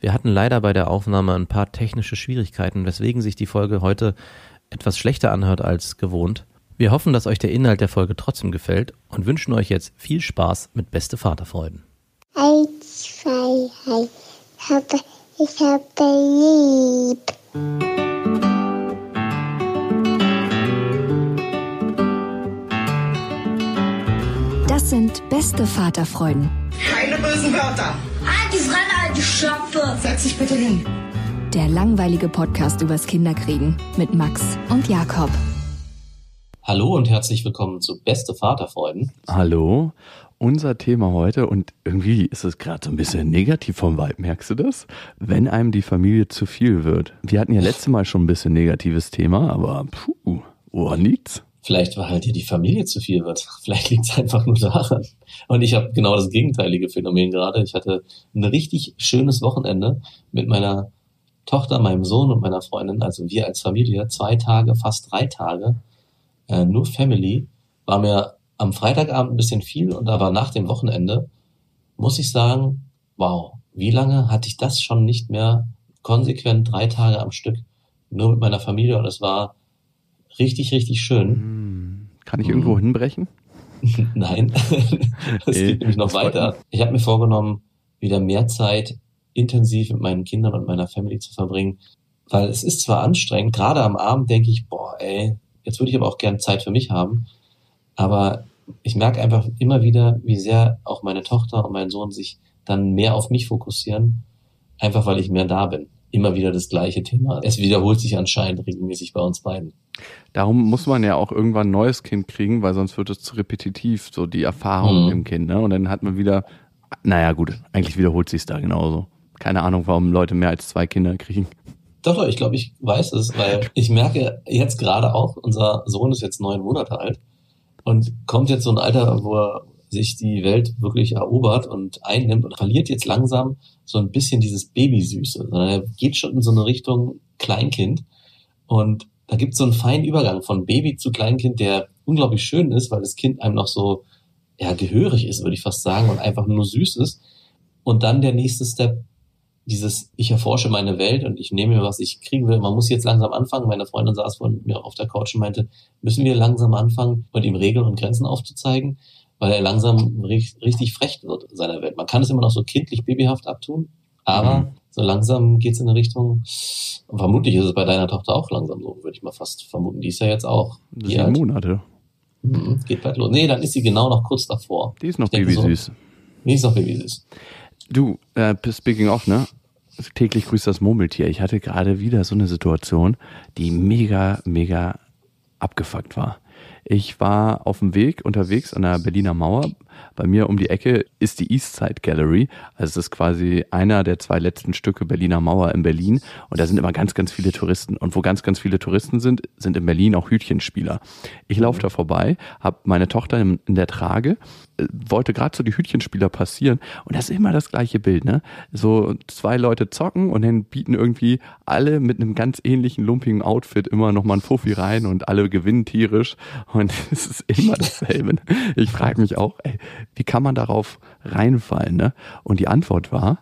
Wir hatten leider bei der Aufnahme ein paar technische Schwierigkeiten, weswegen sich die Folge heute etwas schlechter anhört als gewohnt. Wir hoffen, dass euch der Inhalt der Folge trotzdem gefällt und wünschen euch jetzt viel Spaß mit Beste Vaterfreuden. Eins, zwei, drei. Ich habe, ich habe lieb. Das sind beste Vaterfreuden. Keine bösen Wörter. Halt die Fremde, alte Schöpfe. Setz dich bitte hin. Der langweilige Podcast übers Kinderkriegen mit Max und Jakob. Hallo und herzlich willkommen zu Beste Vaterfreuden. Hallo. Unser Thema heute, und irgendwie ist es gerade so ein bisschen negativ vom Vibe, merkst du das? Wenn einem die Familie zu viel wird. Wir hatten ja letztes Mal schon ein bisschen negatives Thema, aber puh, woran liegt's? Vielleicht war halt hier die Familie zu viel wird. Vielleicht liegt es einfach nur daran. Und ich habe genau das gegenteilige Phänomen gerade. Ich hatte ein richtig schönes Wochenende mit meiner Tochter, meinem Sohn und meiner Freundin, also wir als Familie, zwei Tage, fast drei Tage, äh, nur Family, war mir am Freitagabend ein bisschen viel und aber nach dem Wochenende muss ich sagen, wow, wie lange hatte ich das schon nicht mehr konsequent drei Tage am Stück nur mit meiner Familie und es war richtig, richtig schön. Hm. Kann ich irgendwo hm. hinbrechen? Nein, es geht nämlich noch weiter. Ich habe mir vorgenommen, wieder mehr Zeit intensiv mit meinen Kindern und meiner Family zu verbringen, weil es ist zwar anstrengend, gerade am Abend denke ich, boah, ey, jetzt würde ich aber auch gerne Zeit für mich haben, aber ich merke einfach immer wieder, wie sehr auch meine Tochter und mein Sohn sich dann mehr auf mich fokussieren, einfach weil ich mehr da bin immer wieder das gleiche Thema. Es wiederholt sich anscheinend regelmäßig bei uns beiden. Darum muss man ja auch irgendwann ein neues Kind kriegen, weil sonst wird es zu repetitiv, so die Erfahrung mhm. im Kind. Ne? Und dann hat man wieder, naja gut, eigentlich wiederholt sich es da genauso. Keine Ahnung, warum Leute mehr als zwei Kinder kriegen. Doch, doch, ich glaube, ich weiß es, weil ich merke jetzt gerade auch, unser Sohn ist jetzt neun Monate alt und kommt jetzt so ein Alter, wo er sich die Welt wirklich erobert und einnimmt und verliert jetzt langsam so ein bisschen dieses Babysüße, sondern er geht schon in so eine Richtung Kleinkind. Und da gibt es so einen feinen Übergang von Baby zu Kleinkind, der unglaublich schön ist, weil das Kind einem noch so ja, gehörig ist, würde ich fast sagen, und einfach nur süß ist. Und dann der nächste Step, dieses, ich erforsche meine Welt und ich nehme mir, was ich kriegen will. Man muss jetzt langsam anfangen. Meine Freundin saß vor mir auf der Couch und meinte, müssen wir langsam anfangen, mit ihm Regeln und Grenzen aufzuzeigen? Weil er langsam richtig frech wird in seiner Welt. Man kann es immer noch so kindlich babyhaft abtun, aber mhm. so langsam geht es in eine Richtung, vermutlich ist es bei deiner Tochter auch langsam so, würde ich mal fast vermuten. Die ist ja jetzt auch sieben alt? Monate. Mhm, geht bald los. Nee, dann ist sie genau noch kurz davor. Die ist noch babysüß. So, die ist noch babysüß. Du, äh, speaking of, ne? Täglich grüßt das Murmeltier. Ich hatte gerade wieder so eine Situation, die mega, mega abgefuckt war. Ich war auf dem Weg unterwegs an der Berliner Mauer. Bei mir um die Ecke ist die Eastside Gallery. Also es ist quasi einer der zwei letzten Stücke Berliner Mauer in Berlin. Und da sind immer ganz, ganz viele Touristen. Und wo ganz, ganz viele Touristen sind, sind in Berlin auch Hütchenspieler. Ich laufe da vorbei, habe meine Tochter in, der Trage wollte gerade so die Hütchenspieler passieren und das ist immer das gleiche Bild, ne? So zwei Leute zocken und dann bieten irgendwie alle mit einem ganz ähnlichen lumpigen Outfit immer noch mal ein Fuffi rein und alle gewinnen tierisch und es ist immer dasselbe. Ne? Ich frage mich auch, ey, wie kann man darauf reinfallen, ne? Und die Antwort war,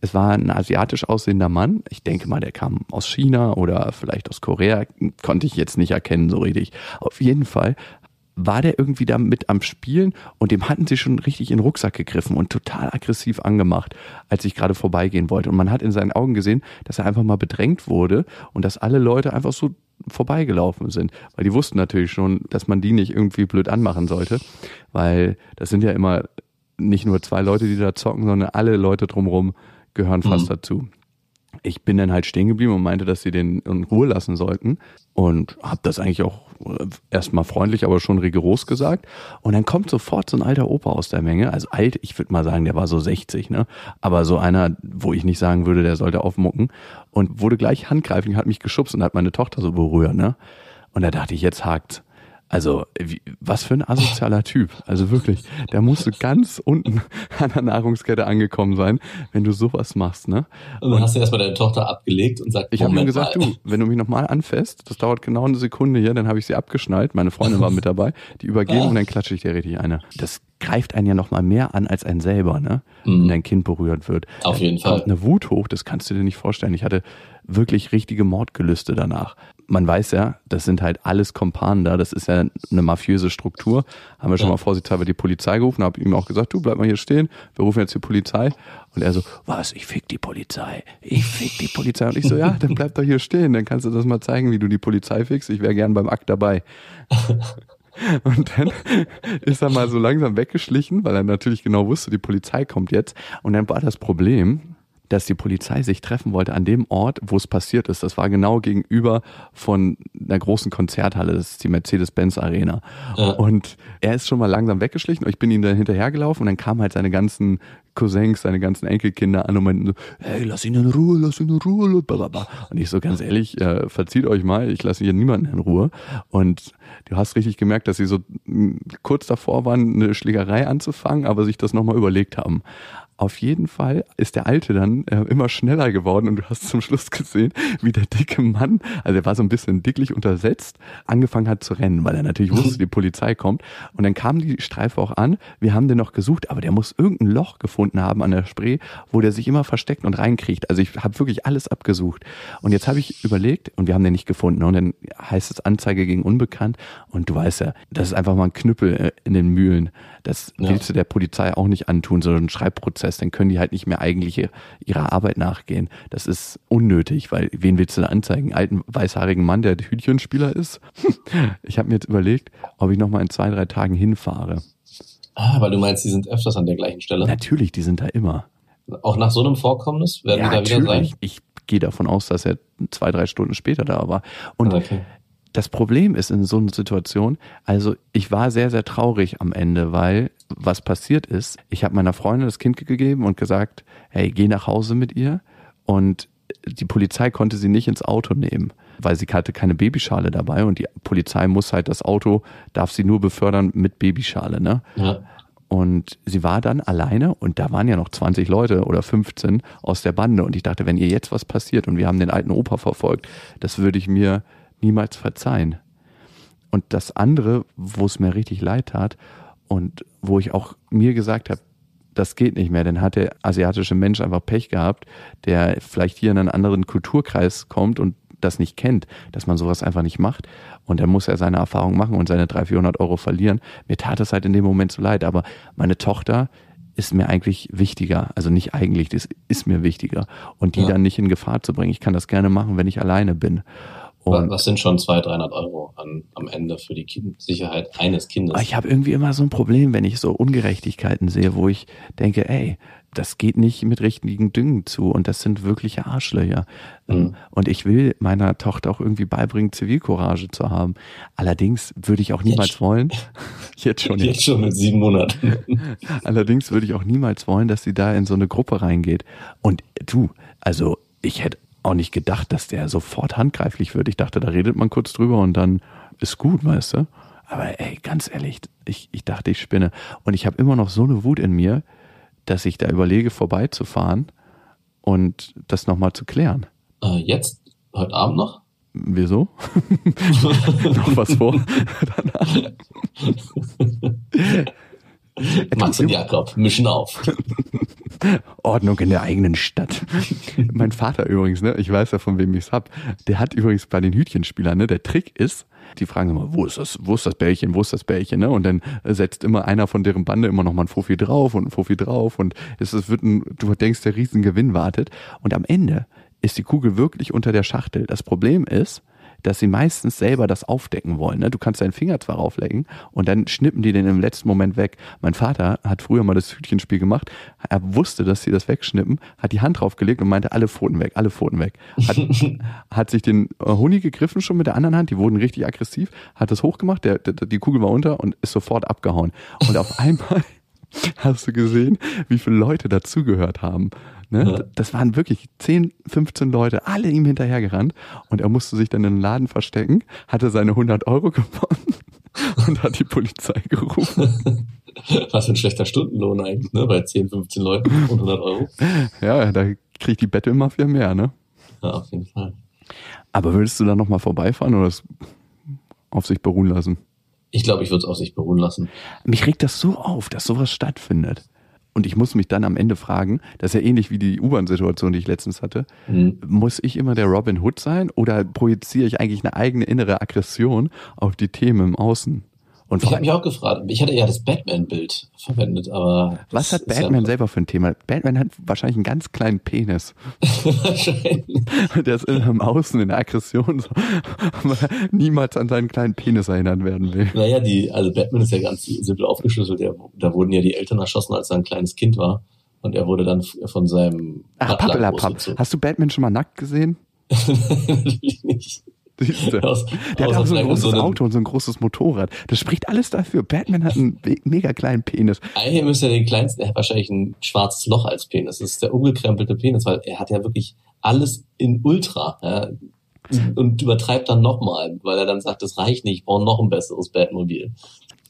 es war ein asiatisch aussehender Mann. Ich denke mal, der kam aus China oder vielleicht aus Korea. Konnte ich jetzt nicht erkennen so richtig. Auf jeden Fall war der irgendwie da mit am Spielen und dem hatten sie schon richtig in den Rucksack gegriffen und total aggressiv angemacht, als ich gerade vorbeigehen wollte. Und man hat in seinen Augen gesehen, dass er einfach mal bedrängt wurde und dass alle Leute einfach so vorbeigelaufen sind, weil die wussten natürlich schon, dass man die nicht irgendwie blöd anmachen sollte, weil das sind ja immer nicht nur zwei Leute, die da zocken, sondern alle Leute drumherum gehören fast mhm. dazu ich bin dann halt stehen geblieben und meinte, dass sie den in Ruhe lassen sollten und habe das eigentlich auch äh, erstmal freundlich, aber schon rigoros gesagt. Und dann kommt sofort so ein alter Opa aus der Menge, also alt, ich würde mal sagen, der war so 60, ne? Aber so einer, wo ich nicht sagen würde, der sollte aufmucken und wurde gleich handgreiflich, hat mich geschubst und hat meine Tochter so berührt, ne? Und da dachte ich, jetzt hakt's. Also, wie, was für ein asozialer Typ. Also wirklich, der musste ganz unten an der Nahrungskette angekommen sein, wenn du sowas machst, ne? Und dann hast du erstmal deine Tochter abgelegt und sagt, ich habe ihm gesagt, mal. du, wenn du mich nochmal anfäst, das dauert genau eine Sekunde hier, dann habe ich sie abgeschnallt, meine Freundin war mit dabei, die übergeben und dann klatsche ich dir richtig eine. Das greift einen ja nochmal mehr an als ein selber, ne? Mhm. Wenn dein Kind berührt wird. Auf jeden Fall. Eine Wut hoch, das kannst du dir nicht vorstellen. Ich hatte wirklich richtige Mordgelüste danach man weiß ja, das sind halt alles Kompanen da, das ist ja eine mafiöse Struktur. Haben wir schon ja. mal vorsichtshalber die Polizei gerufen, habe ihm auch gesagt, du bleib mal hier stehen, wir rufen jetzt die Polizei. Und er so, was, ich fick die Polizei, ich fick die Polizei. Und ich so, ja, dann bleib doch hier stehen, dann kannst du das mal zeigen, wie du die Polizei fickst, ich wäre gern beim Akt dabei. Und dann ist er mal so langsam weggeschlichen, weil er natürlich genau wusste, die Polizei kommt jetzt. Und dann war das Problem, dass die Polizei sich treffen wollte an dem Ort, wo es passiert ist. Das war genau gegenüber von einer großen Konzerthalle. Das ist die Mercedes-Benz Arena. Ja. Und er ist schon mal langsam weggeschlichen und ich bin ihm dann hinterhergelaufen und dann kamen halt seine ganzen Cousins, seine ganzen Enkelkinder an und meinten so, hey, lass ihn in Ruhe, lass ihn in Ruhe. Und ich so, ganz ehrlich, äh, verzieht euch mal, ich lasse hier niemanden in Ruhe. Und du hast richtig gemerkt, dass sie so mm, kurz davor waren, eine Schlägerei anzufangen, aber sich das nochmal überlegt haben. Auf jeden Fall ist der Alte dann äh, immer schneller geworden und du hast zum Schluss gesehen, wie der dicke Mann, also er war so ein bisschen dicklich untersetzt, angefangen hat zu rennen, weil er natürlich wusste, die Polizei kommt. Und dann kam die Streife auch an. Wir haben den noch gesucht, aber der muss irgendein Loch gefunden haben an der Spree, wo der sich immer versteckt und reinkriegt. Also ich habe wirklich alles abgesucht. Und jetzt habe ich überlegt und wir haben den nicht gefunden. Und dann heißt es Anzeige gegen Unbekannt. Und du weißt ja, das ist einfach mal ein Knüppel äh, in den Mühlen. Das ja. willst du der Polizei auch nicht antun, sondern ein Schreibprozess. Dann können die halt nicht mehr eigentlich ihrer Arbeit nachgehen. Das ist unnötig, weil wen willst du da anzeigen? Alten weißhaarigen Mann, der Hütchenspieler ist? ich habe mir jetzt überlegt, ob ich noch mal in zwei, drei Tagen hinfahre. Ah, weil du meinst, die sind öfters an der gleichen Stelle? Natürlich, die sind da immer. Auch nach so einem Vorkommnis werden ja, die da wieder sein? Ich gehe davon aus, dass er zwei, drei Stunden später da war. Und okay das Problem ist in so einer Situation, also ich war sehr, sehr traurig am Ende, weil was passiert ist, ich habe meiner Freundin das Kind gegeben und gesagt, hey, geh nach Hause mit ihr. Und die Polizei konnte sie nicht ins Auto nehmen, weil sie hatte keine Babyschale dabei und die Polizei muss halt das Auto, darf sie nur befördern mit Babyschale, ne? Ja. Und sie war dann alleine und da waren ja noch 20 Leute oder 15 aus der Bande und ich dachte, wenn ihr jetzt was passiert und wir haben den alten Opa verfolgt, das würde ich mir niemals verzeihen. Und das andere, wo es mir richtig leid tat und wo ich auch mir gesagt habe, das geht nicht mehr, dann hat der asiatische Mensch einfach Pech gehabt, der vielleicht hier in einen anderen Kulturkreis kommt und das nicht kennt, dass man sowas einfach nicht macht. Und dann muss er seine Erfahrung machen und seine 300, 400 Euro verlieren. Mir tat es halt in dem Moment so leid, aber meine Tochter ist mir eigentlich wichtiger. Also nicht eigentlich, das ist mir wichtiger. Und die ja. dann nicht in Gefahr zu bringen. Ich kann das gerne machen, wenn ich alleine bin. Und Was sind schon 200, 300 Euro an, am Ende für die kind Sicherheit eines Kindes? Ich habe irgendwie immer so ein Problem, wenn ich so Ungerechtigkeiten sehe, wo ich denke, ey, das geht nicht mit richtigen Düngen zu und das sind wirkliche Arschlöcher. Mhm. Und ich will meiner Tochter auch irgendwie beibringen, Zivilcourage zu haben. Allerdings würde ich auch niemals jetzt wollen, jetzt schon, jetzt schon mit sieben Monaten. Allerdings würde ich auch niemals wollen, dass sie da in so eine Gruppe reingeht. Und du, also ich hätte auch nicht gedacht, dass der sofort handgreiflich wird. Ich dachte, da redet man kurz drüber und dann ist gut, weißt du? Aber ey, ganz ehrlich, ich, ich dachte, ich spinne. Und ich habe immer noch so eine Wut in mir, dass ich da überlege, vorbeizufahren und das nochmal zu klären. Äh, jetzt? Heute Abend noch? Wieso? noch was vor? Danach. Max und Jakob mischen auf. Ordnung in der eigenen Stadt. mein Vater übrigens, ne, ich weiß ja von wem ich's hab, der hat übrigens bei den Hütchenspielern, ne, der Trick ist, die fragen immer, wo ist das, wo ist das Bällchen, wo ist das Bällchen, ne? Und dann setzt immer einer von deren Bande immer noch mal ein Fofi drauf und ein Fofi drauf und es, es wird ein, du denkst, der Riesengewinn wartet. Und am Ende ist die Kugel wirklich unter der Schachtel. Das Problem ist, dass sie meistens selber das aufdecken wollen. Ne? Du kannst deinen Finger zwar rauflegen und dann schnippen die den im letzten Moment weg. Mein Vater hat früher mal das Hütchenspiel gemacht. Er wusste, dass sie das wegschnippen, hat die Hand draufgelegt und meinte, alle Pfoten weg, alle Pfoten weg. Hat, hat sich den Huni gegriffen schon mit der anderen Hand, die wurden richtig aggressiv, hat das hochgemacht, der, der, die Kugel war unter und ist sofort abgehauen. Und auf einmal hast du gesehen, wie viele Leute dazugehört haben. Ne? Ja. Das waren wirklich 10, 15 Leute, alle ihm hinterhergerannt und er musste sich dann in den Laden verstecken, hatte seine 100 Euro gewonnen und hat die Polizei gerufen. Was für ein schlechter Stundenlohn eigentlich, ne? Bei 10, 15 Leuten und 100 Euro. Ja, da kriegt die Battle-Mafia mehr, ne? Ja, auf jeden Fall. Aber würdest du da nochmal vorbeifahren oder es auf sich beruhen lassen? Ich glaube, ich würde es auf sich beruhen lassen. Mich regt das so auf, dass sowas stattfindet. Und ich muss mich dann am Ende fragen, das ist ja ähnlich wie die U-Bahn-Situation, die ich letztens hatte. Mhm. Muss ich immer der Robin Hood sein oder projiziere ich eigentlich eine eigene innere Aggression auf die Themen im Außen? Und ich habe mich auch gefragt, ich hatte ja das Batman-Bild verwendet, aber. Was hat Batman ja selber für ein Thema? Batman hat wahrscheinlich einen ganz kleinen Penis. wahrscheinlich. Der ist im Außen in der Aggression so, niemals an seinen kleinen Penis erinnern werden will. Naja, die, also Batman ist ja ganz simpel aufgeschlüsselt. Der, da wurden ja die Eltern erschossen, als er ein kleines Kind war. Und er wurde dann von seinem. Ach, Pappelapapp. Hast du Batman schon mal nackt gesehen? Natürlich nicht. Siehste. Aus, der hat auch so ein großes so Auto und so ein großes Motorrad. Das spricht alles dafür. Batman hat einen mega kleinen Penis. Eigentlich müsste er den kleinsten, er hat wahrscheinlich ein schwarzes Loch als Penis. Das ist der umgekrempelte Penis, weil er hat ja wirklich alles in Ultra. Ja, und übertreibt dann nochmal, weil er dann sagt, das reicht nicht, ich brauche noch ein besseres Batmobil.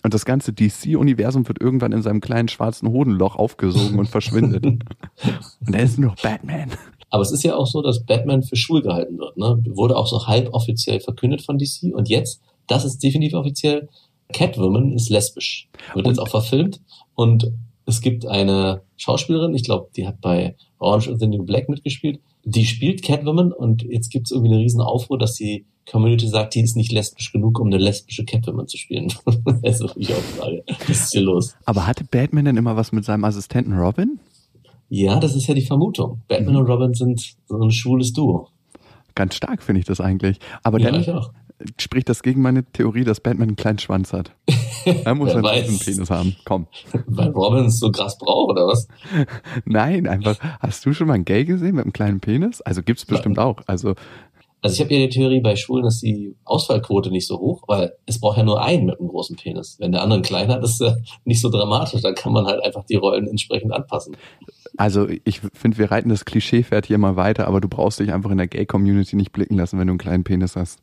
Und das ganze DC-Universum wird irgendwann in seinem kleinen schwarzen Hodenloch aufgesogen und verschwindet. und er ist nur noch Batman. Aber es ist ja auch so, dass Batman für schwul gehalten wird. Ne? Wurde auch so halb offiziell verkündet von DC. Und jetzt, das ist definitiv offiziell, Catwoman ist lesbisch. Wird und jetzt auch verfilmt. Und es gibt eine Schauspielerin, ich glaube, die hat bei Orange is the New Black mitgespielt. Die spielt Catwoman und jetzt gibt es irgendwie eine riesen Aufruhr, dass die Community sagt, die ist nicht lesbisch genug, um eine lesbische Catwoman zu spielen. ist wirklich auch Frage. Was ist hier los? Aber hatte Batman denn immer was mit seinem Assistenten Robin? Ja, das ist ja die Vermutung. Batman mhm. und Robin sind so ein schwules Duo. Ganz stark finde ich das eigentlich. Aber ja, dann spricht das gegen meine Theorie, dass Batman einen kleinen Schwanz hat. Er muss einen einen Penis haben. Komm. Weil Robin es so krass braucht, oder was? Nein, einfach. Hast du schon mal einen Gay gesehen mit einem kleinen Penis? Also gibt's bestimmt ja. auch. Also also ich habe ja die Theorie bei Schwulen, dass die Ausfallquote nicht so hoch, weil es braucht ja nur einen mit einem großen Penis. Wenn der andere einen kleinen hat, ist ja nicht so dramatisch. Dann kann man halt einfach die Rollen entsprechend anpassen. Also ich finde, wir reiten das Klischeepferd hier mal weiter, aber du brauchst dich einfach in der Gay-Community nicht blicken lassen, wenn du einen kleinen Penis hast.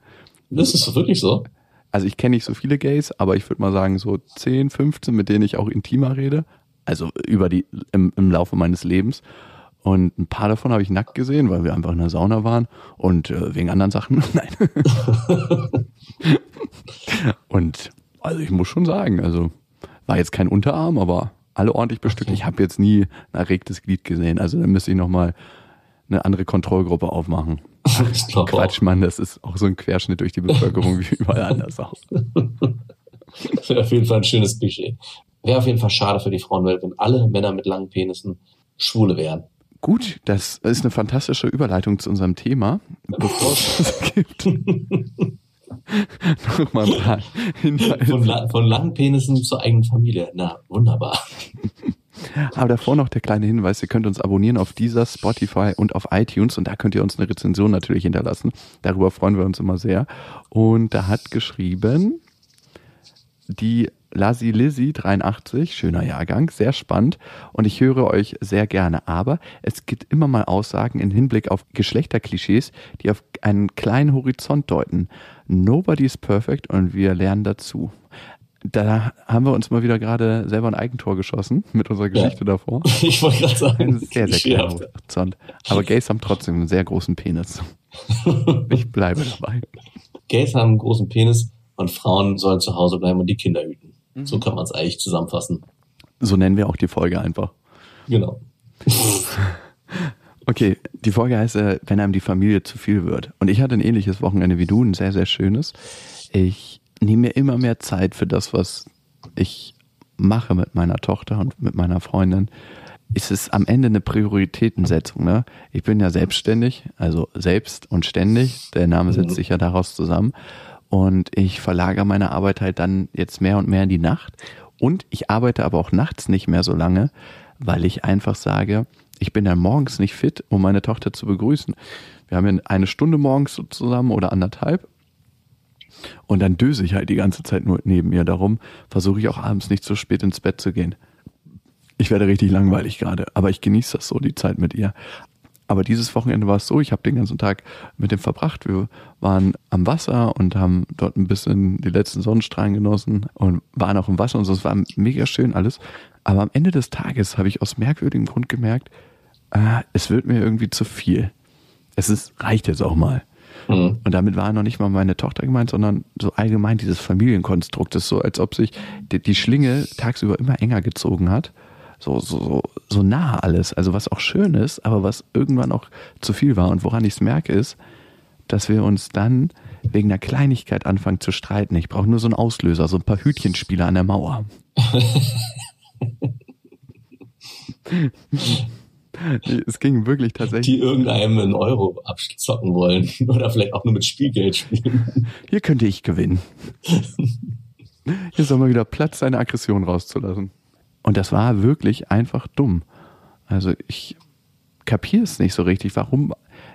Das ist wirklich so. Also ich kenne nicht so viele Gays, aber ich würde mal sagen so 10, 15, mit denen ich auch intimer rede. Also über die im, im Laufe meines Lebens. Und ein paar davon habe ich nackt gesehen, weil wir einfach in der Sauna waren und äh, wegen anderen Sachen. Nein. und also ich muss schon sagen, also war jetzt kein Unterarm, aber alle ordentlich bestückt. Ich habe jetzt nie ein erregtes Glied gesehen. Also da müsste ich nochmal eine andere Kontrollgruppe aufmachen. Quatsch, Mann, das ist auch so ein Querschnitt durch die Bevölkerung wie überall anders auch. Wäre auf jeden Fall ein schönes Klischee. Wäre auf jeden Fall schade für die Frauenwelt, wenn alle Männer mit langen Penissen Schwule wären. Gut, das ist eine fantastische Überleitung zu unserem Thema. Bevor es das gibt. Nochmal ein paar Von, von langen Penissen zur eigenen Familie. Na, wunderbar. Aber davor noch der kleine Hinweis, ihr könnt uns abonnieren auf dieser, Spotify und auf iTunes und da könnt ihr uns eine Rezension natürlich hinterlassen. Darüber freuen wir uns immer sehr. Und da hat geschrieben die Lassi Lizzy 83, schöner Jahrgang, sehr spannend und ich höre euch sehr gerne. Aber es gibt immer mal Aussagen im Hinblick auf Geschlechterklischees, die auf einen kleinen Horizont deuten. Nobody is perfect und wir lernen dazu. Da haben wir uns mal wieder gerade selber ein Eigentor geschossen mit unserer Geschichte ja. davor. Ich wollte gerade sagen. Ein sehr, sehr kleiner Horizont. Aber Gays haben trotzdem einen sehr großen Penis. Ich bleibe dabei. Gays haben einen großen Penis und Frauen sollen zu Hause bleiben und die Kinder hüten. Mhm. So kann man es eigentlich zusammenfassen. So nennen wir auch die Folge einfach. Genau. Okay, die Folge heißt, äh, wenn einem die Familie zu viel wird. Und ich hatte ein ähnliches Wochenende wie du, ein sehr, sehr schönes. Ich nehme mir immer mehr Zeit für das, was ich mache mit meiner Tochter und mit meiner Freundin. Es ist am Ende eine Prioritätensetzung. Ne? Ich bin ja selbstständig, also selbst und ständig. Der Name setzt sich ja daraus zusammen. Und ich verlagere meine Arbeit halt dann jetzt mehr und mehr in die Nacht. Und ich arbeite aber auch nachts nicht mehr so lange, weil ich einfach sage, ich bin dann morgens nicht fit, um meine Tochter zu begrüßen. Wir haben ja eine Stunde morgens so zusammen oder anderthalb. Und dann döse ich halt die ganze Zeit nur neben ihr. Darum versuche ich auch abends nicht so spät ins Bett zu gehen. Ich werde richtig langweilig gerade, aber ich genieße das so, die Zeit mit ihr. Aber dieses Wochenende war es so, ich habe den ganzen Tag mit dem verbracht. Wir waren am Wasser und haben dort ein bisschen die letzten Sonnenstrahlen genossen und waren auch im Wasser und so. Es war mega schön alles. Aber am Ende des Tages habe ich aus merkwürdigem Grund gemerkt, äh, es wird mir irgendwie zu viel. Es ist, reicht jetzt auch mal. Mhm. Und damit war noch nicht mal meine Tochter gemeint, sondern so allgemein dieses Familienkonstrukt. Ist so, als ob sich die, die Schlinge tagsüber immer enger gezogen hat. So, so, so, so nah alles. Also was auch schön ist, aber was irgendwann auch zu viel war. Und woran ich es merke, ist, dass wir uns dann wegen einer Kleinigkeit anfangen zu streiten. Ich brauche nur so einen Auslöser, so ein paar Hütchenspieler an der Mauer. es ging wirklich tatsächlich. Die irgendeinem einen Euro abzocken wollen oder vielleicht auch nur mit Spielgeld spielen. Hier könnte ich gewinnen. Hier soll mal wieder Platz, seine Aggression rauszulassen. Und das war wirklich einfach dumm. Also ich kapiere es nicht so richtig, warum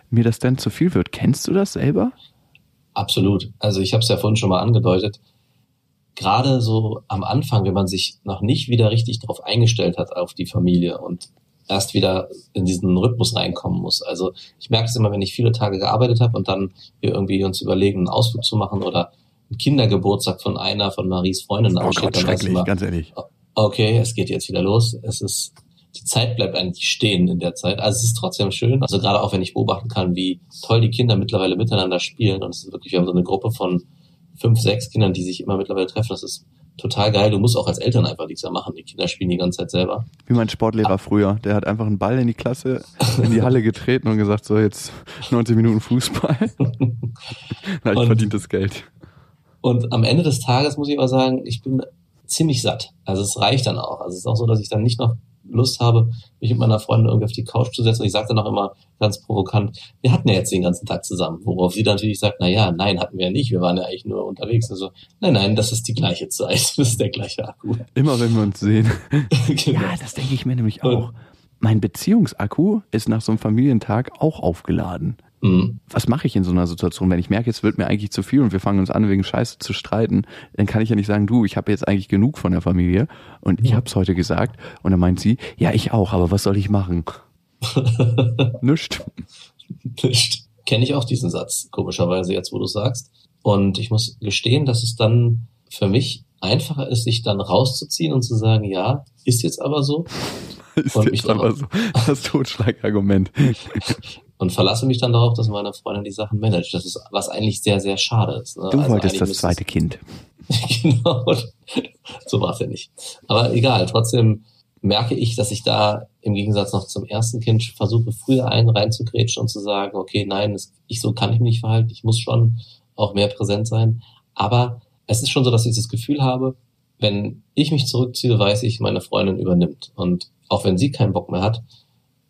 mir das denn zu viel wird. Kennst du das selber? Absolut. Also ich habe es ja vorhin schon mal angedeutet. Gerade so am Anfang, wenn man sich noch nicht wieder richtig darauf eingestellt hat auf die Familie und erst wieder in diesen Rhythmus reinkommen muss. Also ich merke es immer, wenn ich viele Tage gearbeitet habe und dann wir irgendwie uns überlegen, einen Ausflug zu machen oder einen Kindergeburtstag von einer von Maries Freundinnen oh aussteht, Gott, dann weiß ich immer, ganz ehrlich. Okay, es geht jetzt wieder los. Es ist die Zeit bleibt eigentlich stehen in der Zeit. Also es ist trotzdem schön. Also gerade auch wenn ich beobachten kann, wie toll die Kinder mittlerweile miteinander spielen. Und es ist wirklich, wir haben so eine Gruppe von fünf, sechs Kindern, die sich immer mittlerweile treffen. Das ist total geil. Du musst auch als Eltern einfach nichts mehr machen. Die Kinder spielen die ganze Zeit selber. Wie mein Sportlehrer ah. früher. Der hat einfach einen Ball in die Klasse, in die Halle getreten und gesagt, so jetzt 90 Minuten Fußball. habe ich verdientes Geld. Und am Ende des Tages muss ich aber sagen, ich bin ziemlich satt. Also es reicht dann auch. Also es ist auch so, dass ich dann nicht noch Lust habe, mich mit meiner Freundin irgendwie auf die Couch zu setzen. Und ich sage dann auch immer ganz provokant, wir hatten ja jetzt den ganzen Tag zusammen. Worauf sie dann natürlich sagt, na ja, nein, hatten wir ja nicht. Wir waren ja eigentlich nur unterwegs. Also, nein, nein, das ist die gleiche Zeit. Das ist der gleiche Akku. Immer wenn wir uns sehen. genau. Ja, das denke ich mir nämlich auch. Und mein Beziehungsakku ist nach so einem Familientag auch aufgeladen. Mhm. Was mache ich in so einer Situation, wenn ich merke, es wird mir eigentlich zu viel und wir fangen uns an, wegen Scheiße zu streiten, dann kann ich ja nicht sagen, du, ich habe jetzt eigentlich genug von der Familie und ich habe es heute gesagt und dann meint sie, ja, ich auch, aber was soll ich machen? Nischt. Nischt. Kenne ich auch diesen Satz, komischerweise jetzt, wo du sagst. Und ich muss gestehen, dass es dann für mich einfacher ist, sich dann rauszuziehen und zu sagen, ja, ist jetzt aber so. ist und jetzt aber so. Das Totschlagargument und verlasse mich dann darauf, dass meine Freundin die Sachen managt. Das ist, was eigentlich sehr, sehr schade ist. Ne? Du also wolltest das zweite Kind. genau. So war es ja nicht. Aber egal, trotzdem merke ich, dass ich da im Gegensatz noch zum ersten Kind versuche, früher einen reinzugrätschen und zu sagen, okay, nein, ich so kann ich mich nicht verhalten, ich muss schon auch mehr präsent sein. Aber es ist schon so, dass ich das Gefühl habe, wenn ich mich zurückziehe, weiß ich, meine Freundin übernimmt. Und auch wenn sie keinen Bock mehr hat,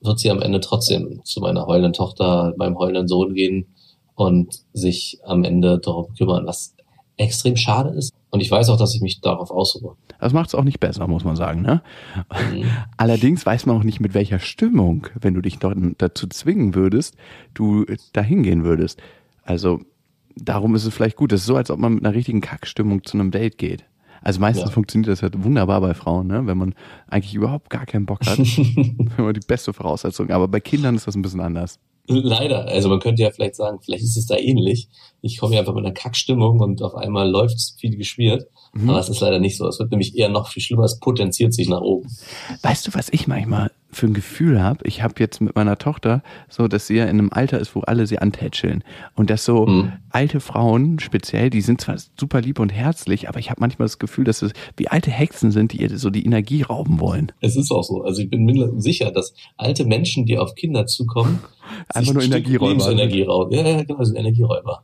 wird sie am Ende trotzdem zu meiner heulenden Tochter, meinem heulenden Sohn gehen und sich am Ende darum kümmern, was extrem schade ist. Und ich weiß auch, dass ich mich darauf ausruhe. Das macht es auch nicht besser, muss man sagen. Ne? Mhm. Allerdings weiß man auch nicht, mit welcher Stimmung, wenn du dich dort dazu zwingen würdest, du dahin gehen würdest. Also darum ist es vielleicht gut. Es ist so, als ob man mit einer richtigen Kackstimmung zu einem Date geht. Also meistens ja. funktioniert das halt wunderbar bei Frauen, ne? wenn man eigentlich überhaupt gar keinen Bock hat. wenn man die beste Voraussetzung. Aber bei Kindern ist das ein bisschen anders. Leider. Also man könnte ja vielleicht sagen, vielleicht ist es da ähnlich. Ich komme ja einfach mit einer Kackstimmung und auf einmal läuft es viel geschmiert. Mhm. Aber es ist leider nicht so. Es wird nämlich eher noch viel schlimmer. Es potenziert sich nach oben. Weißt du, was ich manchmal für ein Gefühl habe. Ich habe jetzt mit meiner Tochter so, dass sie ja in einem Alter ist, wo alle sie antätscheln. Und dass so Mhm. alte Frauen speziell, die sind zwar super lieb und herzlich, aber ich habe manchmal das Gefühl, dass es wie alte Hexen sind, die ihr so die Energie rauben wollen. Es ist auch so. Also ich bin mir sicher, dass alte Menschen, die auf Kinder zukommen, Einfach nur Energieräuber. Lebensenergie rauben. Ja, ja, genau, sind Energieräuber.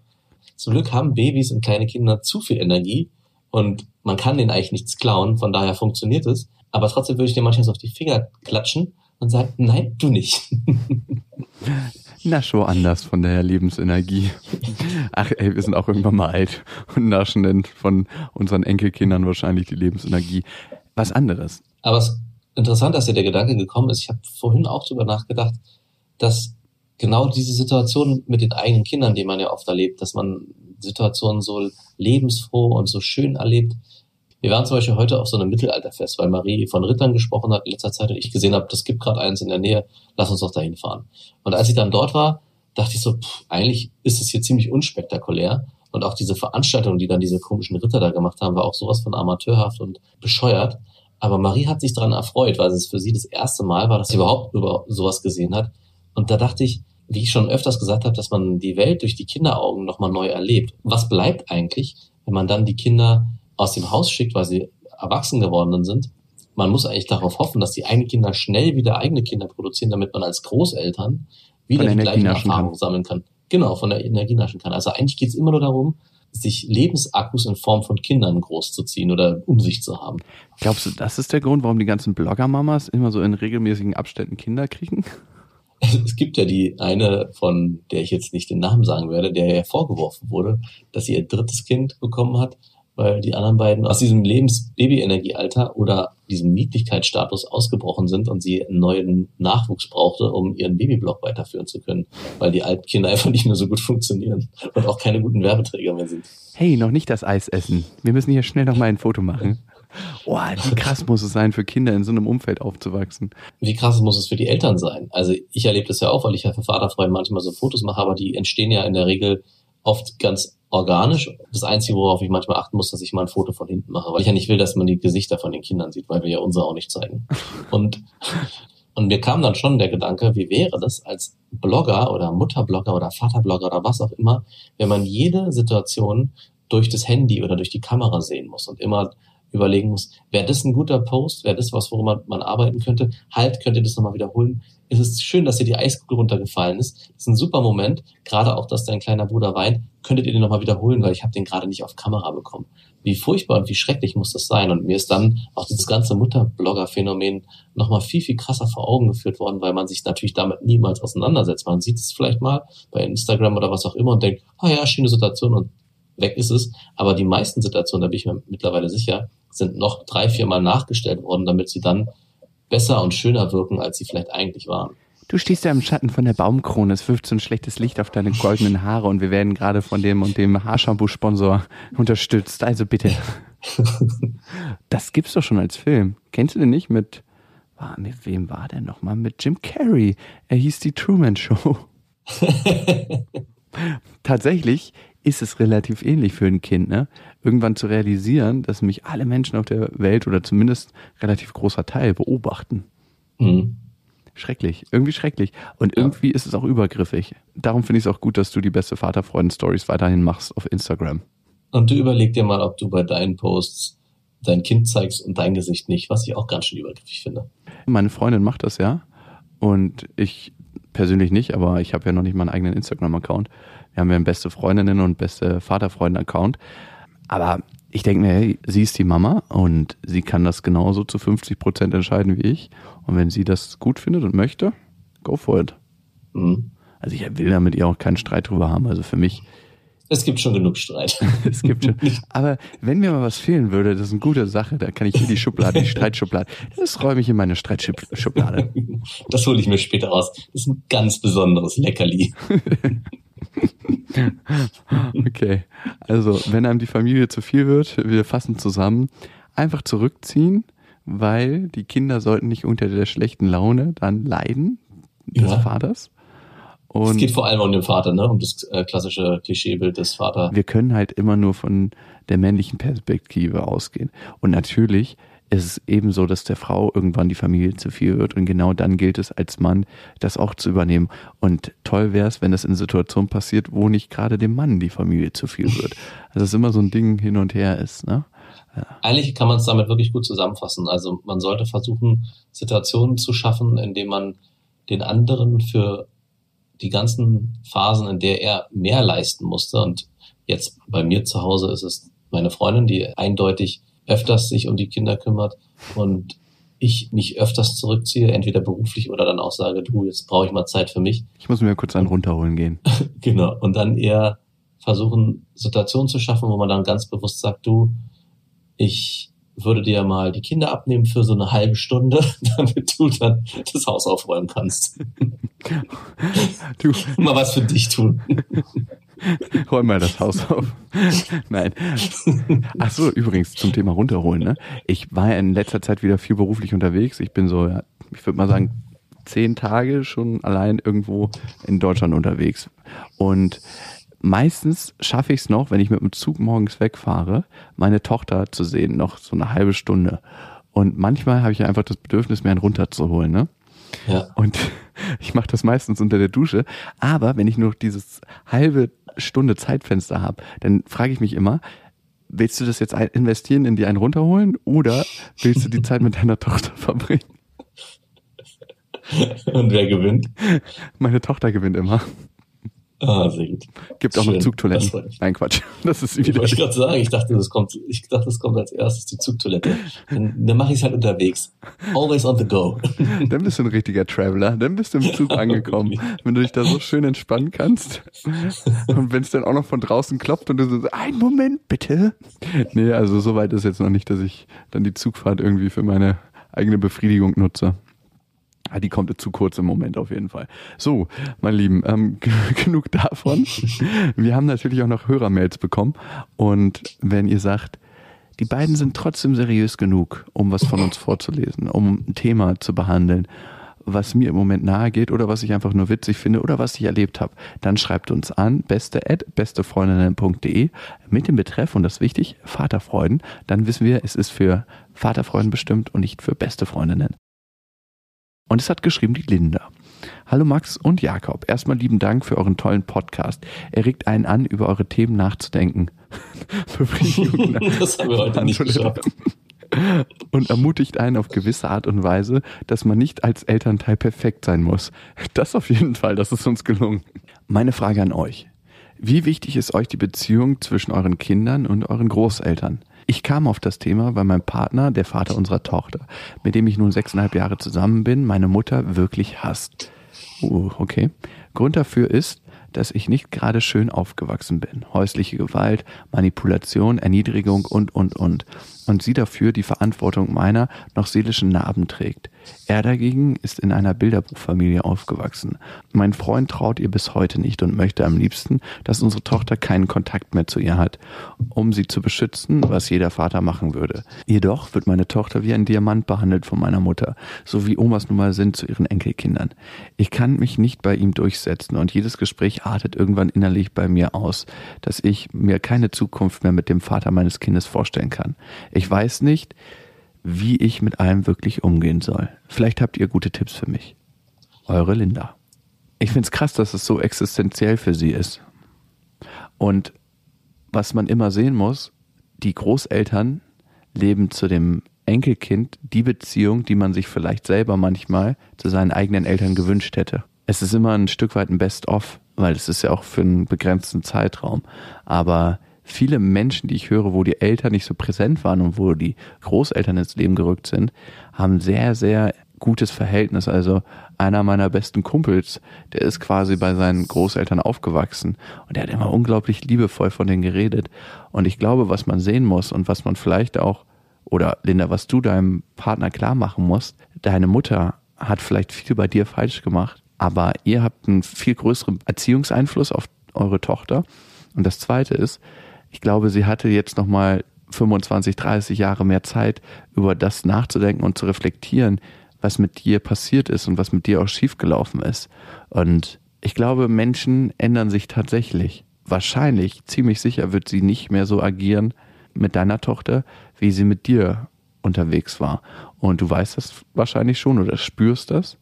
Zum Glück haben Babys und kleine Kinder zu viel Energie und man kann denen eigentlich nichts klauen, von daher funktioniert es. Aber trotzdem würde ich dir manchmal so auf die Finger klatschen und sagen, nein, du nicht. Na, schon anders von der Lebensenergie. Ach ey, wir sind auch irgendwann mal alt und naschen dann von unseren Enkelkindern wahrscheinlich die Lebensenergie. Was anderes. Aber es ist interessant, dass dir der Gedanke gekommen ist. Ich habe vorhin auch drüber nachgedacht, dass genau diese Situation mit den eigenen Kindern, die man ja oft erlebt, dass man Situationen so lebensfroh und so schön erlebt. Wir waren zum Beispiel heute auf so einem Mittelalterfest, weil Marie von Rittern gesprochen hat in letzter Zeit und ich gesehen habe, das gibt gerade eins in der Nähe, lass uns doch dahin fahren. Und als ich dann dort war, dachte ich so, pff, eigentlich ist es hier ziemlich unspektakulär. Und auch diese Veranstaltung, die dann diese komischen Ritter da gemacht haben, war auch sowas von amateurhaft und bescheuert. Aber Marie hat sich daran erfreut, weil es für sie das erste Mal war, dass sie überhaupt über sowas gesehen hat. Und da dachte ich, wie ich schon öfters gesagt habe, dass man die Welt durch die Kinderaugen nochmal neu erlebt. Was bleibt eigentlich, wenn man dann die Kinder aus dem Haus schickt, weil sie erwachsen geworden sind? Man muss eigentlich darauf hoffen, dass die eigenen Kinder schnell wieder eigene Kinder produzieren, damit man als Großeltern wieder die gleichen Erfahrungen sammeln kann. Genau, von der Energie naschen kann. Also eigentlich geht es immer nur darum, sich Lebensakkus in Form von Kindern großzuziehen oder um sich zu haben. Glaubst du, das ist der Grund, warum die ganzen Blogger-Mamas immer so in regelmäßigen Abständen Kinder kriegen? Es gibt ja die eine, von der ich jetzt nicht den Namen sagen werde, der ja vorgeworfen wurde, dass sie ihr drittes Kind bekommen hat, weil die anderen beiden aus diesem Lebens-Baby-Energiealter oder diesem Niedlichkeitsstatus ausgebrochen sind und sie einen neuen Nachwuchs brauchte, um ihren Babyblog weiterführen zu können, weil die alten Kinder einfach nicht mehr so gut funktionieren und auch keine guten Werbeträger mehr sind. Hey, noch nicht das Eis essen. Wir müssen hier schnell noch mal ein Foto machen. Oh, wie krass muss es sein, für Kinder in so einem Umfeld aufzuwachsen. Wie krass muss es für die Eltern sein? Also ich erlebe das ja auch, weil ich ja für Vaterfreunde manchmal so Fotos mache, aber die entstehen ja in der Regel oft ganz organisch. Das Einzige, worauf ich manchmal achten muss, dass ich mal ein Foto von hinten mache, weil ich ja nicht will, dass man die Gesichter von den Kindern sieht, weil wir ja unsere auch nicht zeigen. Und, und mir kam dann schon der Gedanke, wie wäre das als Blogger oder Mutterblogger oder Vaterblogger oder was auch immer, wenn man jede Situation durch das Handy oder durch die Kamera sehen muss und immer überlegen muss, wäre das ein guter Post, wäre das was, worum man, man arbeiten könnte, halt, könnt ihr das nochmal wiederholen. Es ist schön, dass dir die Eiskugel runtergefallen ist. Das ist ein super Moment, gerade auch, dass dein kleiner Bruder weint. Könntet ihr den nochmal wiederholen, weil ich habe den gerade nicht auf Kamera bekommen. Wie furchtbar und wie schrecklich muss das sein? Und mir ist dann auch dieses ganze Mutterblogger-Phänomen nochmal viel, viel krasser vor Augen geführt worden, weil man sich natürlich damit niemals auseinandersetzt. Man sieht es vielleicht mal bei Instagram oder was auch immer und denkt, ah ja, schöne Situation und weg ist es. Aber die meisten Situationen, da bin ich mir mittlerweile sicher, sind noch drei, vier Mal nachgestellt worden, damit sie dann besser und schöner wirken, als sie vielleicht eigentlich waren. Du stehst ja im Schatten von der Baumkrone, es wirft so ein schlechtes Licht auf deine goldenen Haare und wir werden gerade von dem und dem Haarshampoo-Sponsor unterstützt. Also bitte. Das gibt's doch schon als Film. Kennst du den nicht mit, war, mit wem war der nochmal? Mit Jim Carrey. Er hieß die Truman Show. Tatsächlich ist es relativ ähnlich für ein Kind, ne? Irgendwann zu realisieren, dass mich alle Menschen auf der Welt oder zumindest relativ großer Teil beobachten. Mhm. Schrecklich, irgendwie schrecklich. Und Ja. irgendwie ist es auch übergriffig. Darum finde ich es auch gut, dass du die beste Vaterfreuden-Stories weiterhin machst auf Instagram. Und du überleg dir mal, ob du bei deinen Posts dein Kind zeigst und dein Gesicht nicht, was ich auch ganz schön übergriffig finde. Meine Freundin macht das ja. Und ich persönlich nicht, aber ich habe ja noch nicht mal einen eigenen Instagram-Account. Wir haben ja einen beste Freundinnen und beste Vaterfreuden-Account. Aber ich denke mir, hey, sie ist die Mama und sie kann das genauso zu 50 Prozent entscheiden wie ich. Und wenn sie das gut findet und möchte, go for it. Mhm. Also ich will da mit ihr auch keinen Streit drüber haben. Also für mich Es gibt schon genug Streit. Es gibt schon. Aber wenn mir mal was fehlen würde, das ist eine gute Sache, da kann ich hier die Schublade, die Streitschublade, das räume ich in meine Streitschublade. Das hole ich mir später raus. Das ist ein ganz besonderes Leckerli. Okay. Also, wenn einem die Familie zu viel wird, wir fassen zusammen, einfach zurückziehen, weil die Kinder sollten nicht unter der schlechten Laune dann leiden des Ja. Vaters. Es Und geht vor allem um den Vater, ne? Um das äh, klassische Klischeebild des Vaters. wir können halt immer nur von der männlichen Perspektive ausgehen. Und natürlich ist es ebenso, dass der Frau irgendwann die Familie zu viel wird und genau dann gilt es als Mann, das auch zu übernehmen. Und toll wäre es, wenn das in Situationen passiert, wo nicht gerade dem Mann die Familie zu viel wird. Also es immer so ein Ding hin und her ist, ne? Eigentlich kann man es damit wirklich gut zusammenfassen. Also man sollte versuchen, Situationen zu schaffen, in denen man den anderen für die ganzen Phasen, in der er mehr leisten musste. Und jetzt bei mir zu Hause ist es meine Freundin, die eindeutig öfters sich um die Kinder kümmert und ich mich öfters zurückziehe, entweder beruflich oder dann auch sage, du, jetzt brauche ich mal Zeit für mich. Ich muss mir kurz einen runterholen gehen. genau. Und dann eher versuchen, Situationen zu schaffen, wo man dann ganz bewusst sagt, du, ich würde dir mal die Kinder abnehmen für so eine halbe Stunde, damit du dann das Haus aufräumen kannst. du. Mal was für dich tun. Räum mal das Haus auf. Nein. Ach so, übrigens zum Thema runterholen. Ne? Ich war in letzter Zeit wieder viel beruflich unterwegs. Ich bin so, ich würde mal sagen, zehn Tage schon allein irgendwo in Deutschland unterwegs. Und meistens schaffe ich es noch, wenn ich mit dem Zug morgens wegfahre, meine Tochter zu sehen, noch so eine halbe Stunde. Und manchmal habe ich einfach das Bedürfnis, mir einen runterzuholen. Ne? Ja. Und ich mache das meistens unter der Dusche. Aber wenn ich nur dieses halbe Stunde Zeitfenster habe, dann frage ich mich immer, willst du das jetzt investieren in die einen runterholen oder willst du die Zeit mit deiner Tochter verbringen? Und wer gewinnt? Meine Tochter gewinnt immer. Ah, sehr gut. Gibt auch Schön. noch Zugtoiletten. Nein, Quatsch. Das ist wieder. Ich wollte gerade sagen, ich dachte, das kommt, ich dachte, das kommt als erstes die Zugtoilette. Dann, dann mache ich es halt unterwegs. Always on the go. Dann bist du ein richtiger Traveler. Dann bist du im Zug angekommen. wenn du dich da so schön entspannen kannst. Und wenn es dann auch noch von draußen klopft und du so, ein Moment bitte. Nee, also so weit ist jetzt noch nicht, dass ich dann die Zugfahrt irgendwie für meine eigene Befriedigung nutze. Ah, die kommt zu kurz im Moment auf jeden Fall. So, mein Lieben, ähm, genug davon. Wir haben natürlich auch noch Hörermails bekommen. Und wenn ihr sagt, die beiden sind trotzdem seriös genug, um was von uns vorzulesen, um ein Thema zu behandeln, was mir im Moment nahe geht oder was ich einfach nur witzig finde oder was ich erlebt habe, dann schreibt uns an beste at bestefreundinnen.de mit dem Betreff, und das ist wichtig, Vaterfreuden. Dann wissen wir, es ist für Vaterfreuden bestimmt und nicht für beste Freundinnen. Und es hat geschrieben die Linda. Hallo Max und Jakob. Erstmal lieben Dank für euren tollen Podcast. Er regt einen an, über eure Themen nachzudenken. das haben wir heute nicht geschafft. Und ermutigt einen auf gewisse Art und Weise, dass man nicht als Elternteil perfekt sein muss. Das auf jeden Fall, das ist uns gelungen. Meine Frage an euch. Wie wichtig ist euch die Beziehung zwischen euren Kindern und euren Großeltern? Ich kam auf das Thema, weil mein Partner, der Vater unserer Tochter, mit dem ich nun sechseinhalb Jahre zusammen bin, meine Mutter wirklich hasst. Uh, okay. Grund dafür ist, dass ich nicht gerade schön aufgewachsen bin. Häusliche Gewalt, Manipulation, Erniedrigung und, und, und. Und sie dafür die Verantwortung meiner noch seelischen Narben trägt. Er dagegen ist in einer Bilderbuchfamilie aufgewachsen. Mein Freund traut ihr bis heute nicht und möchte am liebsten, dass unsere Tochter keinen Kontakt mehr zu ihr hat, um sie zu beschützen, was jeder Vater machen würde. Jedoch wird meine Tochter wie ein Diamant behandelt von meiner Mutter, so wie Omas nun mal sind zu ihren Enkelkindern. Ich kann mich nicht bei ihm durchsetzen und jedes Gespräch artet irgendwann innerlich bei mir aus, dass ich mir keine Zukunft mehr mit dem Vater meines Kindes vorstellen kann. Weiß nicht, wie ich mit allem wirklich umgehen soll. Vielleicht habt ihr gute Tipps für mich. Eure Linda. Ich finde es krass, dass es so existenziell für sie ist. Und was man immer sehen muss, die Großeltern leben zu dem Enkelkind die Beziehung, die man sich vielleicht selber manchmal zu seinen eigenen Eltern gewünscht hätte. Es ist immer ein Stück weit ein Best-of, weil es ist ja auch für einen begrenzten Zeitraum. Aber viele Menschen, die ich höre, wo die Eltern nicht so präsent waren und wo die Großeltern ins Leben gerückt sind, haben sehr, sehr gutes Verhältnis. Also einer meiner besten Kumpels, der ist quasi bei seinen Großeltern aufgewachsen und der hat immer unglaublich liebevoll von denen geredet. Und ich glaube, was man sehen muss und was man vielleicht auch, oder Linda, was du deinem Partner klar machen musst, deine Mutter hat vielleicht viel bei dir falsch gemacht, aber ihr habt einen viel größeren Erziehungseinfluss auf eure Tochter. Und das zweite ist, ich glaube, sie hatte jetzt nochmal 25, 30 Jahre mehr Zeit, über das nachzudenken und zu reflektieren, was mit dir passiert ist und was mit dir auch schiefgelaufen ist. Und ich glaube, Menschen ändern sich tatsächlich. Wahrscheinlich, ziemlich sicher wird sie nicht mehr so agieren mit deiner Tochter, wie sie mit dir unterwegs war. Und du weißt das wahrscheinlich schon oder spürst das.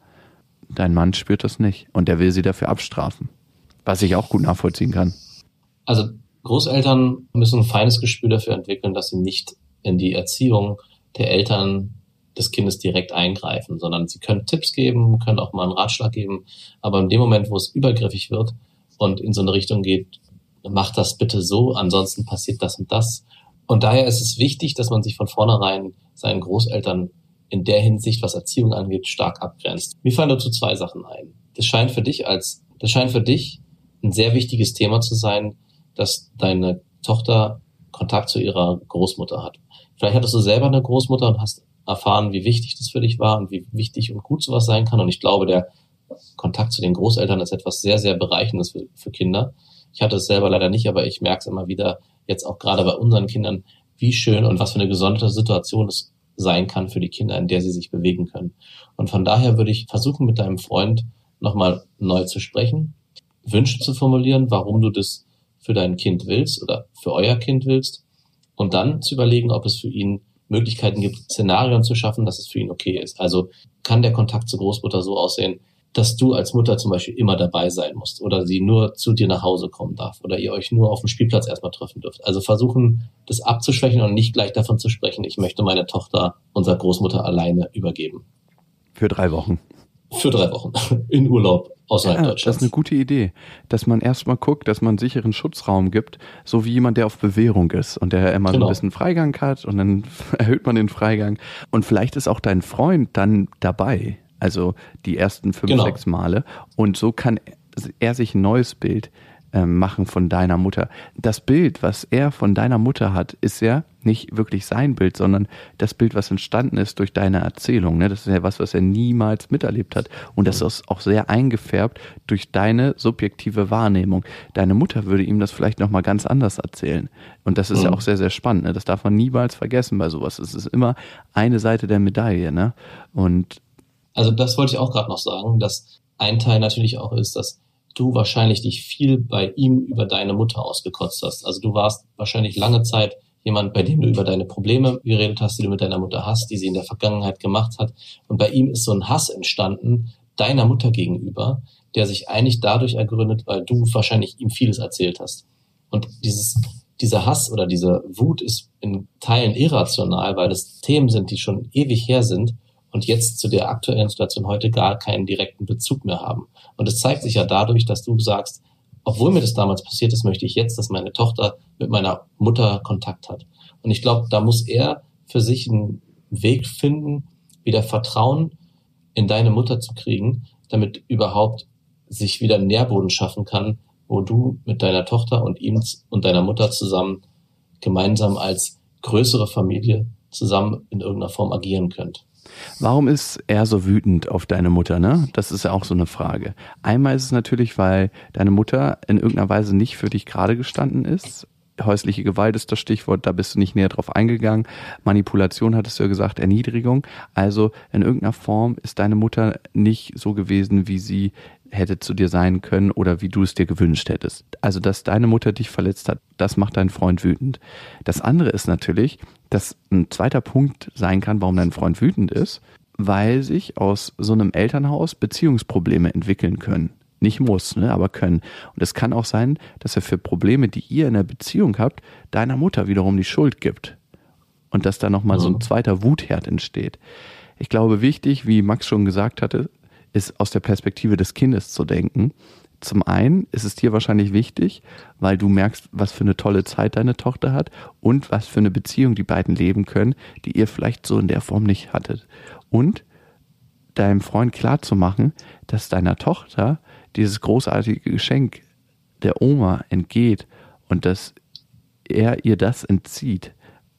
Dein Mann spürt das nicht und der will sie dafür abstrafen. Was ich auch gut nachvollziehen kann. Also Großeltern müssen ein feines Gespür dafür entwickeln, dass sie nicht in die Erziehung der Eltern des Kindes direkt eingreifen, sondern sie können Tipps geben, können auch mal einen Ratschlag geben, aber in dem Moment, wo es übergriffig wird und in so eine Richtung geht, mach das bitte so, ansonsten passiert das und das. Und daher ist es wichtig, dass man sich von vornherein seinen Großeltern in der Hinsicht, was Erziehung angeht, stark abgrenzt. Mir fallen dazu zwei Sachen ein. Das scheint für dich als, das scheint für dich ein sehr wichtiges Thema zu sein, dass deine Tochter Kontakt zu ihrer Großmutter hat. Vielleicht hattest du selber eine Großmutter und hast erfahren, wie wichtig das für dich war und wie wichtig und gut sowas sein kann. Und ich glaube, der Kontakt zu den Großeltern ist etwas sehr, sehr Bereichendes für, für Kinder. Ich hatte es selber leider nicht, aber ich merke es immer wieder, jetzt auch gerade bei unseren Kindern, wie schön und was für eine gesonderte Situation es sein kann für die Kinder, in der sie sich bewegen können. Und von daher würde ich versuchen, mit deinem Freund nochmal neu zu sprechen, Wünsche zu formulieren, warum du das für dein Kind willst oder für euer Kind willst und dann zu überlegen, ob es für ihn Möglichkeiten gibt, Szenarien zu schaffen, dass es für ihn okay ist. Also kann der Kontakt zur Großmutter so aussehen, dass du als Mutter zum Beispiel immer dabei sein musst oder sie nur zu dir nach Hause kommen darf oder ihr euch nur auf dem Spielplatz erstmal treffen dürft. Also versuchen, das abzuschwächen und nicht gleich davon zu sprechen, ich möchte meine Tochter unserer Großmutter alleine übergeben. Für drei Wochen. Für drei Wochen. In Urlaub außerhalb ja, Deutschlands. Das ist eine gute Idee, dass man erstmal guckt, dass man einen sicheren Schutzraum gibt, so wie jemand, der auf Bewährung ist und der immer genau. ein bisschen Freigang hat und dann erhöht man den Freigang. Und vielleicht ist auch dein Freund dann dabei, also die ersten fünf, genau. sechs Male. Und so kann er sich ein neues Bild machen von deiner Mutter. Das Bild, was er von deiner Mutter hat, ist ja nicht wirklich sein Bild, sondern das Bild, was entstanden ist durch deine Erzählung. Ne? Das ist ja was, was er niemals miterlebt hat. Und das ist auch sehr eingefärbt durch deine subjektive Wahrnehmung. Deine Mutter würde ihm das vielleicht nochmal ganz anders erzählen. Und das ist mhm. ja auch sehr, sehr spannend. Ne? Das darf man niemals vergessen bei sowas. Es ist immer eine Seite der Medaille. Ne? Und also das wollte ich auch gerade noch sagen, dass ein Teil natürlich auch ist, dass du wahrscheinlich dich viel bei ihm über deine Mutter ausgekotzt hast. Also du warst wahrscheinlich lange Zeit jemand, bei dem du über deine Probleme geredet hast, die du mit deiner Mutter hast, die sie in der Vergangenheit gemacht hat. Und bei ihm ist so ein Hass entstanden deiner Mutter gegenüber, der sich eigentlich dadurch ergründet, weil du wahrscheinlich ihm vieles erzählt hast. Und dieses, dieser Hass oder diese Wut ist in Teilen irrational, weil es Themen sind, die schon ewig her sind und jetzt zu der aktuellen Situation heute gar keinen direkten Bezug mehr haben. Und es zeigt sich ja dadurch, dass du sagst, obwohl mir das damals passiert ist, möchte ich jetzt, dass meine Tochter mit meiner Mutter Kontakt hat. Und ich glaube, da muss er für sich einen Weg finden, wieder Vertrauen in deine Mutter zu kriegen, damit überhaupt sich wieder einen Nährboden schaffen kann, wo du mit deiner Tochter und ihm und deiner Mutter zusammen gemeinsam als größere Familie zusammen in irgendeiner Form agieren könnt. Warum ist er so wütend auf deine Mutter, ne? Das ist ja auch so eine Frage. Einmal ist es natürlich, weil deine Mutter in irgendeiner Weise nicht für dich gerade gestanden ist. Häusliche Gewalt ist das Stichwort, da bist du nicht näher drauf eingegangen. Manipulation hattest du ja gesagt, Erniedrigung. Also in irgendeiner Form ist deine Mutter nicht so gewesen, wie sie hätte zu dir sein können oder wie du es dir gewünscht hättest. Also, dass deine Mutter dich verletzt hat, das macht deinen Freund wütend. Das andere ist natürlich, dass ein zweiter Punkt sein kann, warum dein Freund wütend ist, weil sich aus so einem Elternhaus Beziehungsprobleme entwickeln können. Nicht muss, ne, aber können. Und es kann auch sein, dass er für Probleme, die ihr in der Beziehung habt, deiner Mutter wiederum die Schuld gibt. Und dass da nochmal mhm. so ein zweiter Wutherd entsteht. Ich glaube, wichtig, wie Max schon gesagt hatte, ist aus der Perspektive des Kindes zu denken. Zum einen ist es dir wahrscheinlich wichtig, weil du merkst, was für eine tolle Zeit deine Tochter hat und was für eine Beziehung die beiden leben können, die ihr vielleicht so in der Form nicht hattet. Und deinem Freund klar zu machen, dass deiner Tochter dieses großartige Geschenk der Oma entgeht und dass er ihr das entzieht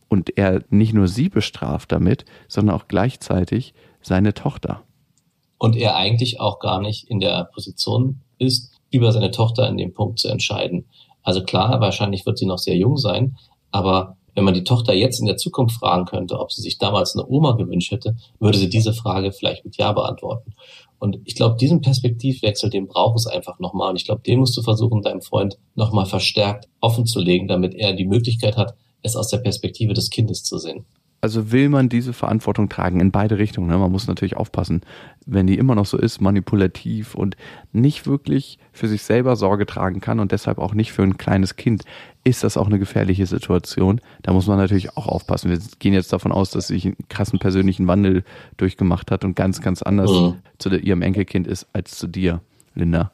und er nicht nur sie bestraft damit, sondern auch gleichzeitig seine Tochter und er eigentlich auch gar nicht in der Position ist, über seine Tochter in dem Punkt zu entscheiden. Also klar, wahrscheinlich wird sie noch sehr jung sein, aber wenn man die Tochter jetzt in der Zukunft fragen könnte, ob sie sich damals eine Oma gewünscht hätte, würde sie diese Frage vielleicht mit Ja beantworten. Und ich glaube, diesen Perspektivwechsel, den braucht es einfach nochmal. Und ich glaube, den musst du versuchen, deinem Freund nochmal verstärkt offen zu legen, damit er die Möglichkeit hat, es aus der Perspektive des Kindes zu sehen. Also will man diese Verantwortung tragen in beide Richtungen. Ne? Man muss natürlich aufpassen, wenn die immer noch so ist, manipulativ und nicht wirklich für sich selber Sorge tragen kann und deshalb auch nicht für ein kleines Kind, ist das auch eine gefährliche Situation. Da muss man natürlich auch aufpassen. Wir gehen jetzt davon aus, dass sie einen krassen persönlichen Wandel durchgemacht hat und ganz, ganz anders Mhm. zu ihrem Enkelkind ist als zu dir, Linda.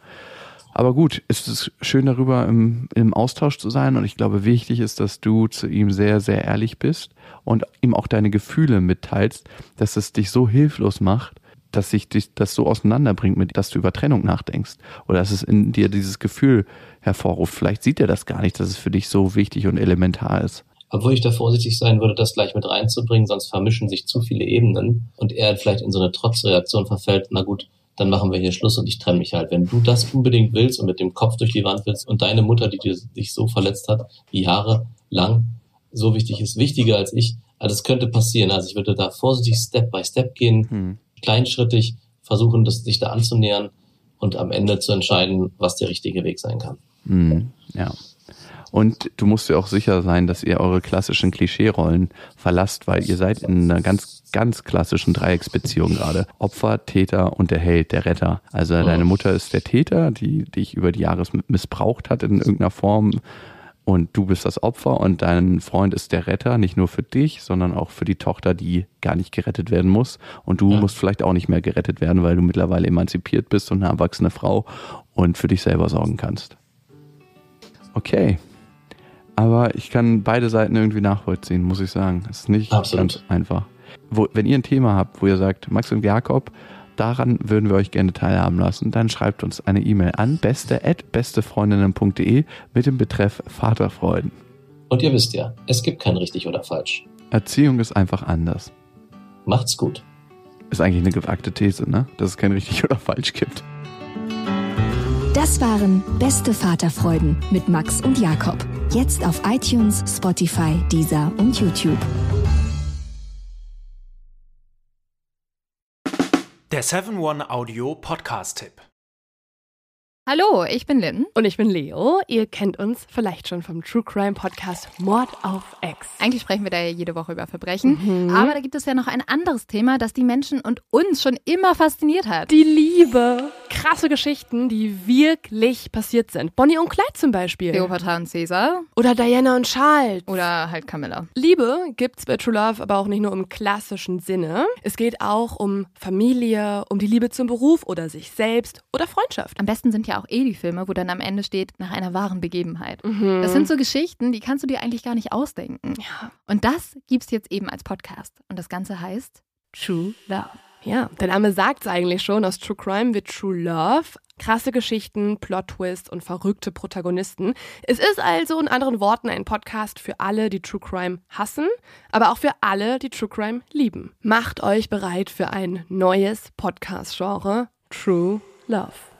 Aber gut, es ist schön darüber im, im Austausch zu sein und ich glaube, wichtig ist, dass du zu ihm sehr, sehr ehrlich bist und ihm auch deine Gefühle mitteilst, dass es dich so hilflos macht, dass sich dich das so auseinanderbringt, mit, dass du über Trennung nachdenkst oder dass es in dir dieses Gefühl hervorruft. Vielleicht sieht er das gar nicht, dass es für dich so wichtig und elementar ist. Obwohl ich da vorsichtig sein würde, das gleich mit reinzubringen, sonst vermischen sich zu viele Ebenen und er vielleicht in so eine Trotzreaktion verfällt, na gut, dann machen wir hier Schluss und ich trenne mich halt. Wenn du das unbedingt willst und mit dem Kopf durch die Wand willst und deine Mutter, die dir, dich so verletzt hat, jahrelang so wichtig ist, wichtiger als ich, also das könnte passieren. Also ich würde da vorsichtig Step by Step gehen, Hm. kleinschrittig versuchen, das, sich da anzunähern und am Ende zu entscheiden, was der richtige Weg sein kann. Hm, ja. Und du musst dir auch sicher sein, dass ihr eure klassischen Klischeerollen verlasst, weil ihr seid in einer ganz, ganz klassischen Dreiecksbeziehung gerade. Opfer, Täter und der Held, der Retter. Also deine Mutter ist der Täter, die dich über die Jahre missbraucht hat in irgendeiner Form. Und du bist das Opfer und dein Freund ist der Retter, nicht nur für dich, sondern auch für die Tochter, die gar nicht gerettet werden muss. Und du Ja. musst vielleicht auch nicht mehr gerettet werden, weil du mittlerweile emanzipiert bist und eine erwachsene Frau und für dich selber sorgen kannst. Okay. Aber ich kann beide Seiten irgendwie nachvollziehen, muss ich sagen. Es ist nicht Absolut. ganz einfach. Wo, wenn ihr ein Thema habt, wo ihr sagt, Max und Jakob, daran würden wir euch gerne teilhaben lassen, dann schreibt uns eine E-Mail an beste@bestefreundinnen.de mit dem Betreff Vaterfreuden. Und ihr wisst ja, es gibt kein richtig oder falsch. Erziehung ist einfach anders. Macht's gut. Ist eigentlich eine gewagte These, ne? Dass es kein richtig oder falsch gibt. Das waren Beste Vaterfreuden mit Max und Jakob. Jetzt auf iTunes, Spotify, Deezer und YouTube. Der 7-One Audio Podcast-Tipp. Hallo, ich bin Lynn. Und ich bin Leo. Ihr kennt uns vielleicht schon vom True Crime Podcast Mord auf Ex. Eigentlich sprechen wir da ja jede Woche über Verbrechen. Aber da gibt es ja noch ein anderes Thema, das die Menschen und uns schon immer fasziniert hat. Die Liebe. Krasse Geschichten, die wirklich passiert sind. Bonnie und Clyde zum Beispiel. Cleopatra und Caesar Oder Diana und Charles. oder halt Camilla. Liebe gibt's bei True Love aber auch nicht nur im klassischen Sinne. Es geht auch um Familie, um die Liebe zum Beruf oder sich selbst oder Freundschaft. Am besten sind ja auch eh die Filme, wo dann am Ende steht, nach einer wahren Begebenheit. Das sind so Geschichten, die kannst du dir eigentlich gar nicht ausdenken. Ja. Und das gibt's jetzt eben als Podcast. Und das Ganze heißt True Love. Ja, der Name sagt's eigentlich schon. Aus True Crime wird True Love. Krasse Geschichten, Plot-Twist und verrückte Protagonisten. Es ist also in anderen Worten ein Podcast für alle, die True Crime hassen, aber auch für alle, die True Crime lieben. Macht euch bereit für ein neues Podcast-Genre, True Love.